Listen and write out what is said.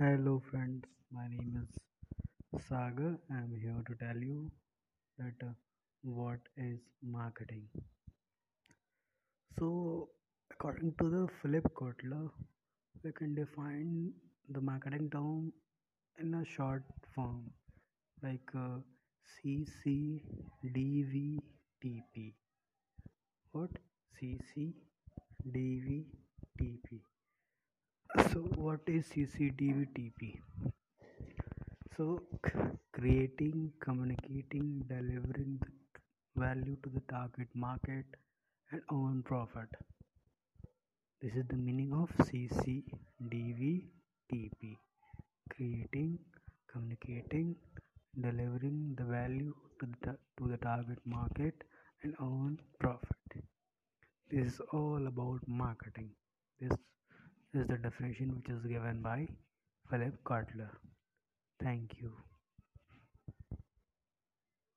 Hello friends, my name is Sagar. I'm here to tell you that uh, what is marketing. So, according to the Philip Kotler, we can define the marketing term in a short form like uh, CCDVTP. What? CCDVTP. What is CCDVTP? So, creating, communicating, delivering value to the target market and earn profit. This is the meaning of CCDVTP. Creating, communicating, delivering the value to the, to the target market and earn profit. This is all about marketing. This is the definition which is given by Philip Kotler. Thank you.